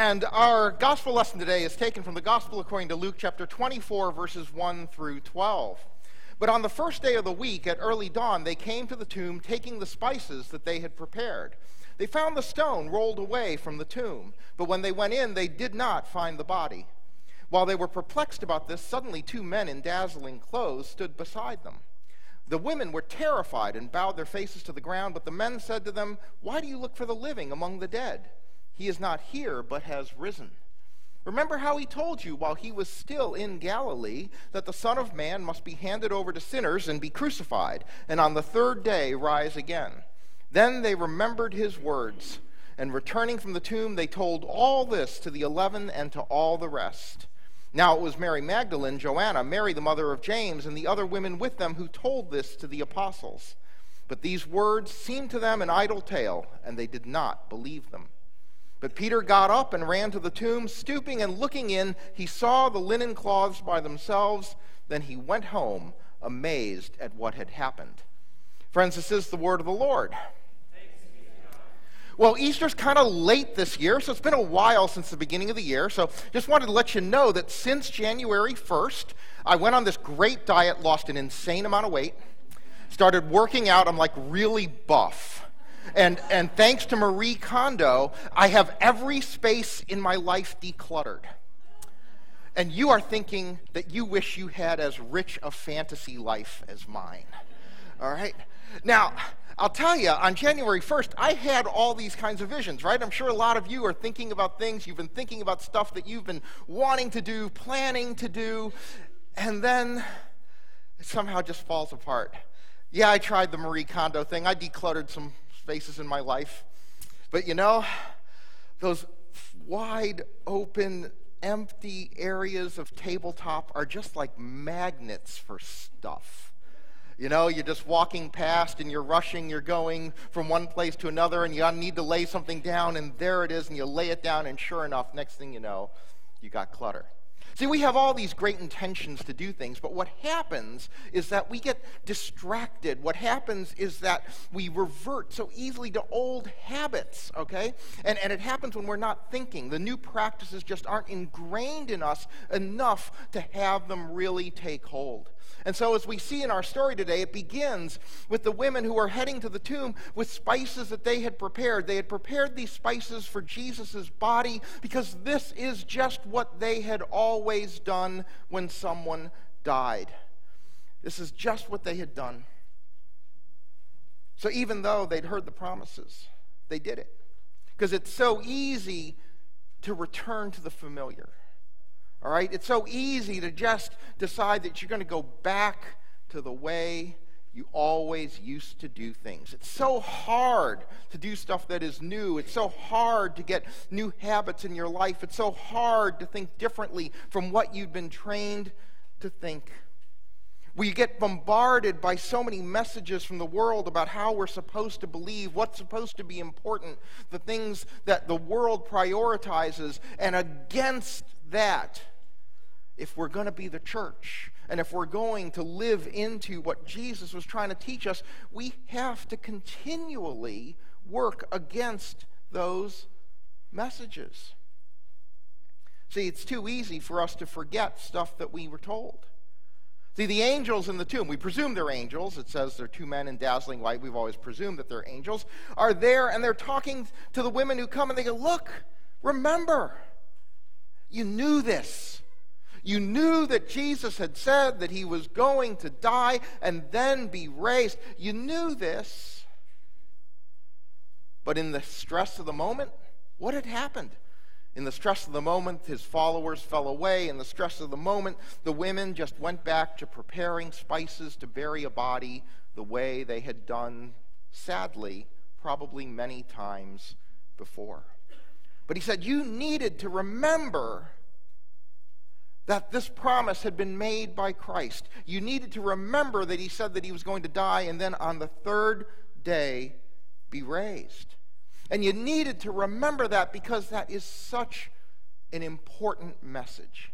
And our gospel lesson today is taken from the gospel according to Luke chapter 24, verses 1 through 12. But on the first day of the week, at early dawn, they came to the tomb taking the spices that they had prepared. They found the stone rolled away from the tomb, but when they went in, they did not find the body. While they were perplexed about this, suddenly two men in dazzling clothes stood beside them. The women were terrified and bowed their faces to the ground, but the men said to them, Why do you look for the living among the dead? He is not here, but has risen. Remember how he told you while he was still in Galilee that the Son of Man must be handed over to sinners and be crucified, and on the third day rise again. Then they remembered his words, and returning from the tomb, they told all this to the eleven and to all the rest. Now it was Mary Magdalene, Joanna, Mary the mother of James, and the other women with them who told this to the apostles. But these words seemed to them an idle tale, and they did not believe them. But Peter got up and ran to the tomb. Stooping and looking in, he saw the linen cloths by themselves. Then he went home, amazed at what had happened. Friends, this is the word of the Lord. Well, Easter's kind of late this year, so it's been a while since the beginning of the year. So just wanted to let you know that since January 1st, I went on this great diet, lost an insane amount of weight, started working out. I'm like really buff. And, and thanks to Marie Kondo, I have every space in my life decluttered. And you are thinking that you wish you had as rich a fantasy life as mine. All right? Now, I'll tell you, on January 1st, I had all these kinds of visions, right? I'm sure a lot of you are thinking about things. You've been thinking about stuff that you've been wanting to do, planning to do, and then it somehow just falls apart. Yeah, I tried the Marie Kondo thing. I decluttered some spaces in my life. But you know, those wide open, empty areas of tabletop are just like magnets for stuff. You know, you're just walking past and you're rushing, you're going from one place to another, and you need to lay something down, and there it is, and you lay it down, and sure enough, next thing you know, you got clutter. See, we have all these great intentions to do things, but what happens is that we get distracted. What happens is that we revert so easily to old habits, okay? And, and it happens when we're not thinking. The new practices just aren't ingrained in us enough to have them really take hold. And so, as we see in our story today, it begins with the women who are heading to the tomb with spices that they had prepared. They had prepared these spices for Jesus' body because this is just what they had always done when someone died. This is just what they had done. So, even though they'd heard the promises, they did it. Because it's so easy to return to the familiar. All right? It's so easy to just decide that you're going to go back to the way you always used to do things. It's so hard to do stuff that is new. It's so hard to get new habits in your life. It's so hard to think differently from what you've been trained to think. We get bombarded by so many messages from the world about how we're supposed to believe, what's supposed to be important, the things that the world prioritizes, and against that, if we're going to be the church and if we're going to live into what Jesus was trying to teach us, we have to continually work against those messages. See, it's too easy for us to forget stuff that we were told. See, the angels in the tomb, we presume they're angels. It says they're two men in dazzling white. We've always presumed that they're angels, are there and they're talking to the women who come and they go, Look, remember, you knew this. You knew that Jesus had said that he was going to die and then be raised. You knew this. But in the stress of the moment, what had happened? In the stress of the moment, his followers fell away. In the stress of the moment, the women just went back to preparing spices to bury a body the way they had done, sadly, probably many times before. But he said, You needed to remember that this promise had been made by Christ. You needed to remember that he said that he was going to die and then on the third day be raised. And you needed to remember that because that is such an important message.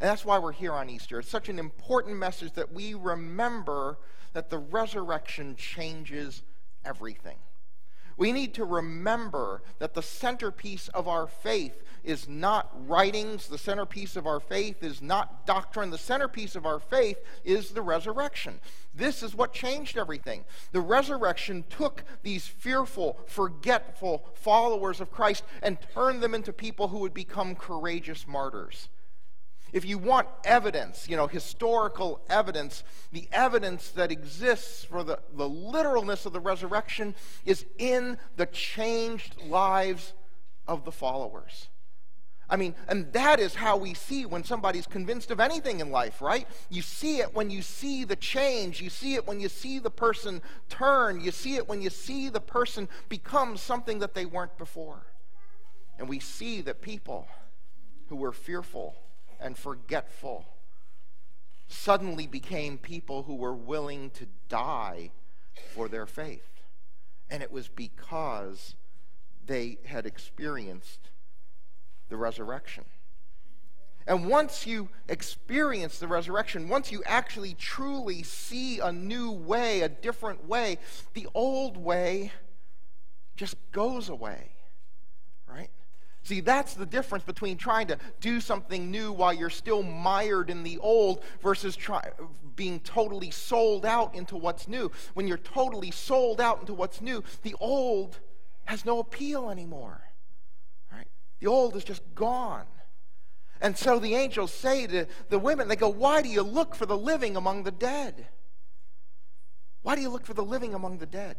And that's why we're here on Easter. It's such an important message that we remember that the resurrection changes everything. We need to remember that the centerpiece of our faith is not writings, the centerpiece of our faith is not doctrine, the centerpiece of our faith is the resurrection. This is what changed everything. The resurrection took these fearful, forgetful followers of Christ and turned them into people who would become courageous martyrs. If you want evidence, you know, historical evidence, the evidence that exists for the, the literalness of the resurrection is in the changed lives of the followers. I mean, and that is how we see when somebody's convinced of anything in life, right? You see it when you see the change. You see it when you see the person turn. You see it when you see the person become something that they weren't before. And we see that people who were fearful and forgetful suddenly became people who were willing to die for their faith. And it was because they had experienced the resurrection. And once you experience the resurrection, once you actually truly see a new way, a different way, the old way just goes away? See, that's the difference between trying to do something new while you're still mired in the old versus try, being totally sold out into what's new. When you're totally sold out into what's new, the old has no appeal anymore. Right? The old is just gone. And so the angels say to the women, they go, Why do you look for the living among the dead? Why do you look for the living among the dead?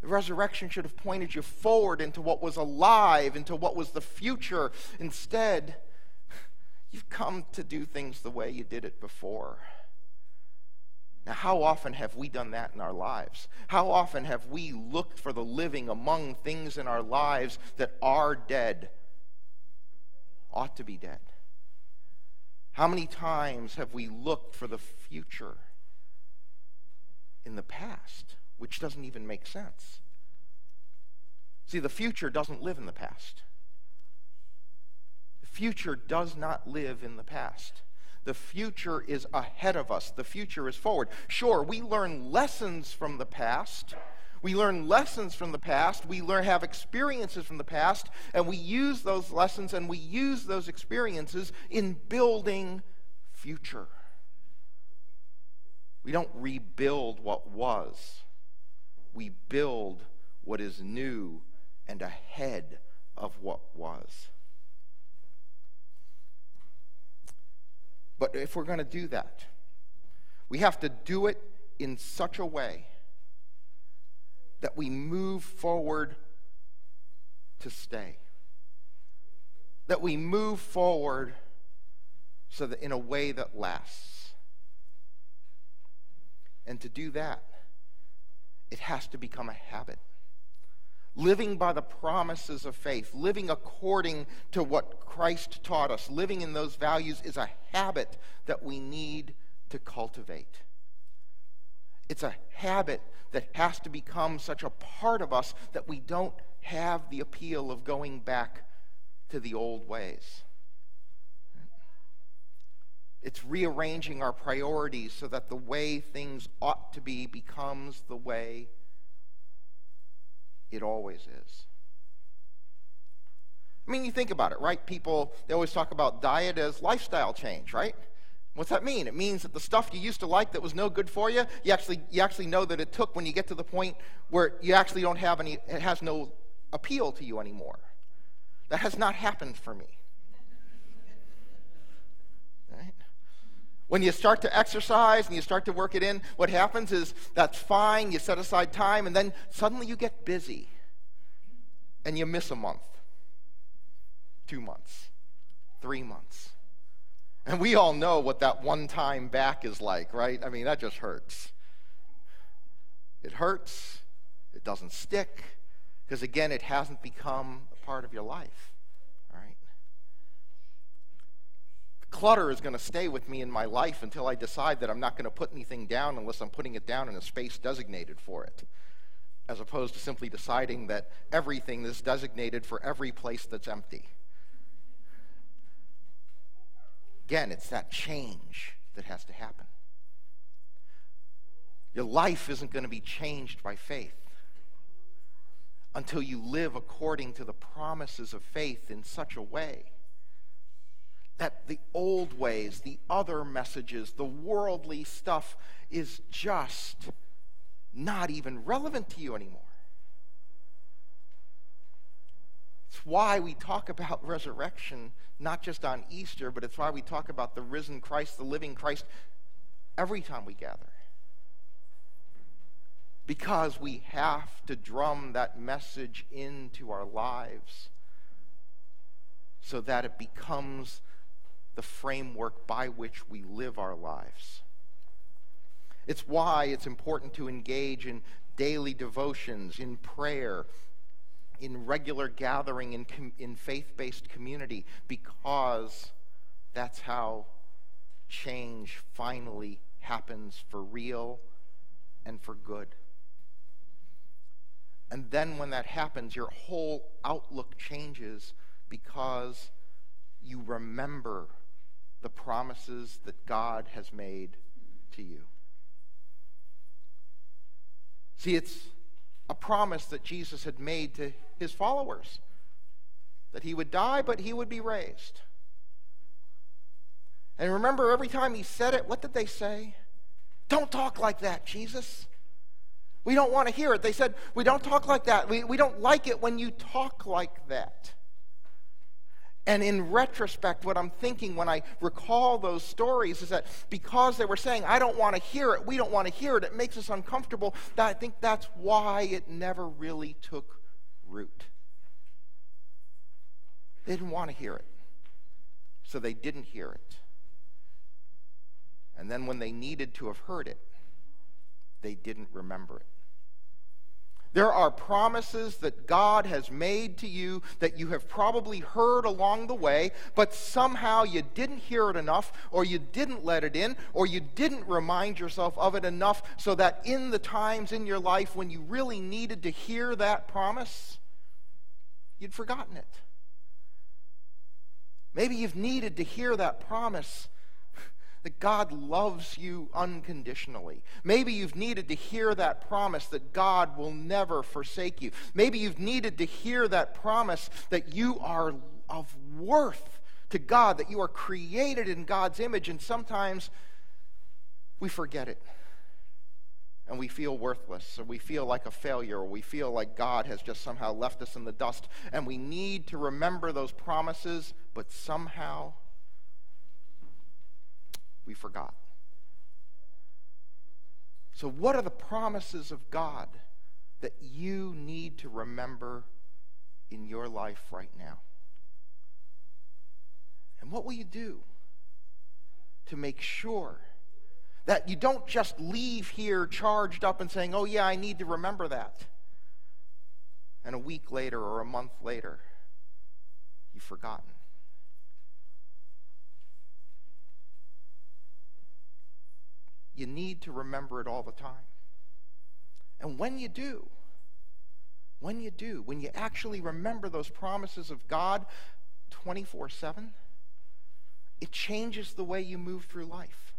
The resurrection should have pointed you forward into what was alive, into what was the future. Instead, you've come to do things the way you did it before. Now, how often have we done that in our lives? How often have we looked for the living among things in our lives that are dead, ought to be dead? How many times have we looked for the future in the past? Which doesn't even make sense. See, the future doesn't live in the past. The future does not live in the past. The future is ahead of us. The future is forward. Sure, we learn lessons from the past. We learn lessons from the past. We learn have experiences from the past, and we use those lessons and we use those experiences in building future. We don't rebuild what was we build what is new and ahead of what was. But if we're going to do that, we have to do it in such a way that we move forward to stay. That we move forward so that in a way that lasts. And to do that, it has to become a habit. Living by the promises of faith, living according to what Christ taught us, living in those values is a habit that we need to cultivate. It's a habit that has to become such a part of us that we don't have the appeal of going back to the old ways. It's rearranging our priorities so that the way things ought to be becomes the way it always is. I mean, you think about it, right? People, they always talk about diet as lifestyle change, right? What's that mean? It means that the stuff you used to like that was no good for you, you actually, you actually know that it took when you get to the point where you actually don't have any, it has no appeal to you anymore. That has not happened for me. When you start to exercise and you start to work it in, what happens is that's fine, you set aside time, and then suddenly you get busy and you miss a month, two months, three months. And we all know what that one time back is like, right? I mean, that just hurts. It hurts, it doesn't stick, because again, it hasn't become a part of your life. Clutter is going to stay with me in my life until I decide that I'm not going to put anything down unless I'm putting it down in a space designated for it, as opposed to simply deciding that everything is designated for every place that's empty. Again, it's that change that has to happen. Your life isn't going to be changed by faith. until you live according to the promises of faith in such a way that the old ways, the other messages, the worldly stuff is just not even relevant to you anymore. It's why we talk about resurrection, not just on Easter, but it's why we talk about the risen Christ, the living Christ, every time we gather. Because we have to drum that message into our lives so that it becomes the framework by which we live our lives. It's why it's important to engage in daily devotions, in prayer, in regular gathering in, com- in faith based community, because that's how change finally happens for real and for good. And then when that happens, your whole outlook changes because you remember the promises that God has made to you. See, it's a promise that Jesus had made to his followers that he would die, but he would be raised. And remember, every time he said it, what did they say? Don't talk like that, Jesus. We don't want to hear it. They said, We don't talk like that. We, we don't like it when you talk like that. And in retrospect, what I'm thinking when I recall those stories is that because they were saying, I don't want to hear it, we don't want to hear it, it makes us uncomfortable, that I think that's why it never really took root. They didn't want to hear it, so they didn't hear it. And then when they needed to have heard it, they didn't remember it. There are promises that God has made to you that you have probably heard along the way, but somehow you didn't hear it enough, or you didn't let it in, or you didn't remind yourself of it enough so that in the times in your life when you really needed to hear that promise, you'd forgotten it. Maybe you've needed to hear that promise that God loves you unconditionally. Maybe you've needed to hear that promise that God will never forsake you. Maybe you've needed to hear that promise that you are of worth to God, that you are created in God's image, and sometimes we forget it. And we feel worthless, or we feel like a failure, or we feel like God has just somehow left us in the dust. And we need to remember those promises, but somehow we forgot. So, what are the promises of God that you need to remember in your life right now? And what will you do to make sure that you don't just leave here charged up and saying, oh, yeah, I need to remember that? And a week later or a month later, you've forgotten. You need to remember it all the time. And when you do, when you do, when you actually remember those promises of God 24 7, it changes the way you move through life.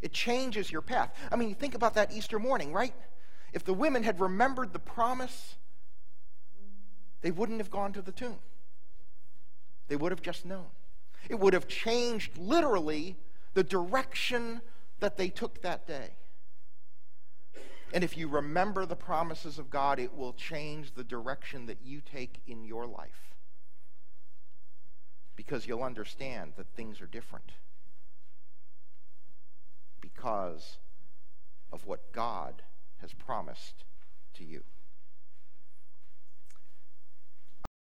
It changes your path. I mean, think about that Easter morning, right? If the women had remembered the promise, they wouldn't have gone to the tomb. They would have just known. It would have changed literally the direction that they took that day. And if you remember the promises of God, it will change the direction that you take in your life. Because you'll understand that things are different. Because of what God has promised to you.